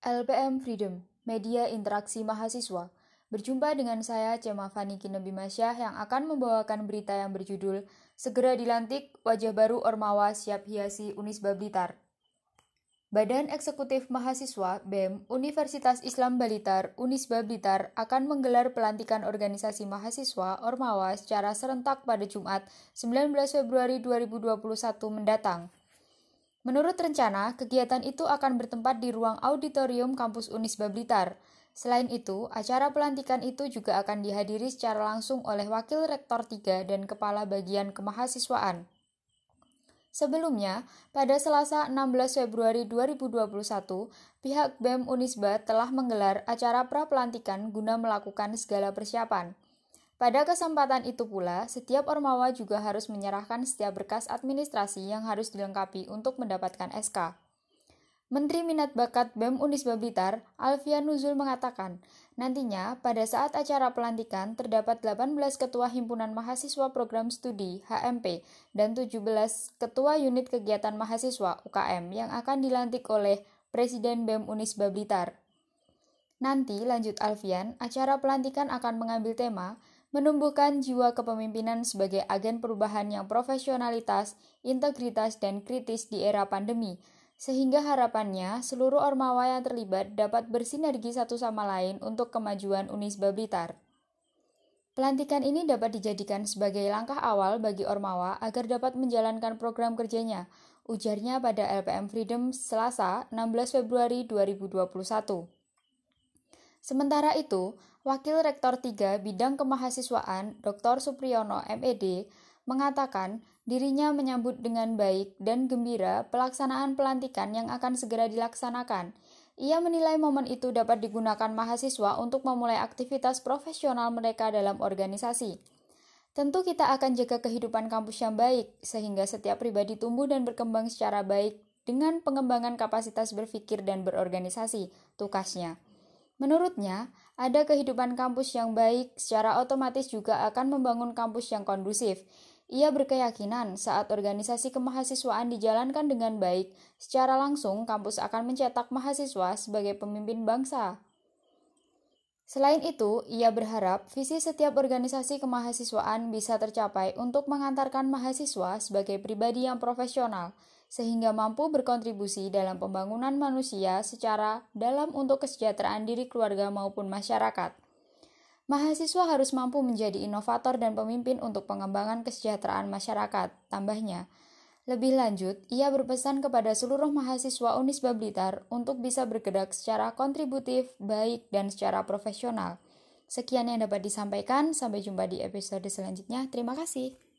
LPM Freedom, Media Interaksi Mahasiswa. Berjumpa dengan saya, Cema Fani Kinebimasyah, yang akan membawakan berita yang berjudul Segera Dilantik, Wajah Baru Ormawa Siap Hiasi Unisba Blitar. Badan Eksekutif Mahasiswa BEM Universitas Islam Blitar Unisba Blitar akan menggelar pelantikan organisasi mahasiswa Ormawa secara serentak pada Jumat 19 Februari 2021 mendatang. Menurut rencana, kegiatan itu akan bertempat di ruang auditorium kampus Unisba Blitar. Selain itu, acara pelantikan itu juga akan dihadiri secara langsung oleh Wakil Rektor 3 dan Kepala Bagian Kemahasiswaan. Sebelumnya, pada Selasa 16 Februari 2021, pihak BEM Unisba telah menggelar acara pra-pelantikan guna melakukan segala persiapan. Pada kesempatan itu pula, setiap ormawa juga harus menyerahkan setiap berkas administrasi yang harus dilengkapi untuk mendapatkan SK. Menteri Minat Bakat BEM Unisba Blitar, Alfian Nuzul mengatakan, nantinya pada saat acara pelantikan terdapat 18 ketua himpunan mahasiswa program studi HMP dan 17 ketua unit kegiatan mahasiswa UKM yang akan dilantik oleh Presiden BEM Unisba Blitar. Nanti, lanjut Alfian, acara pelantikan akan mengambil tema menumbuhkan jiwa kepemimpinan sebagai agen perubahan yang profesionalitas, integritas, dan kritis di era pandemi, sehingga harapannya seluruh ormawa yang terlibat dapat bersinergi satu sama lain untuk kemajuan Unisba Blitar. Pelantikan ini dapat dijadikan sebagai langkah awal bagi Ormawa agar dapat menjalankan program kerjanya, ujarnya pada LPM Freedom Selasa 16 Februari 2021. Sementara itu, Wakil Rektor 3 Bidang Kemahasiswaan, Dr. Supriyono MED, mengatakan dirinya menyambut dengan baik dan gembira pelaksanaan pelantikan yang akan segera dilaksanakan. Ia menilai momen itu dapat digunakan mahasiswa untuk memulai aktivitas profesional mereka dalam organisasi. Tentu kita akan jaga kehidupan kampus yang baik, sehingga setiap pribadi tumbuh dan berkembang secara baik dengan pengembangan kapasitas berpikir dan berorganisasi, tukasnya. Menurutnya, ada kehidupan kampus yang baik secara otomatis juga akan membangun kampus yang kondusif. Ia berkeyakinan saat organisasi kemahasiswaan dijalankan dengan baik, secara langsung kampus akan mencetak mahasiswa sebagai pemimpin bangsa. Selain itu, ia berharap visi setiap organisasi kemahasiswaan bisa tercapai untuk mengantarkan mahasiswa sebagai pribadi yang profesional, sehingga mampu berkontribusi dalam pembangunan manusia secara dalam untuk kesejahteraan diri keluarga maupun masyarakat. Mahasiswa harus mampu menjadi inovator dan pemimpin untuk pengembangan kesejahteraan masyarakat, tambahnya. Lebih lanjut, ia berpesan kepada seluruh mahasiswa Unisba Blitar untuk bisa bergerak secara kontributif, baik, dan secara profesional. Sekian yang dapat disampaikan, sampai jumpa di episode selanjutnya. Terima kasih.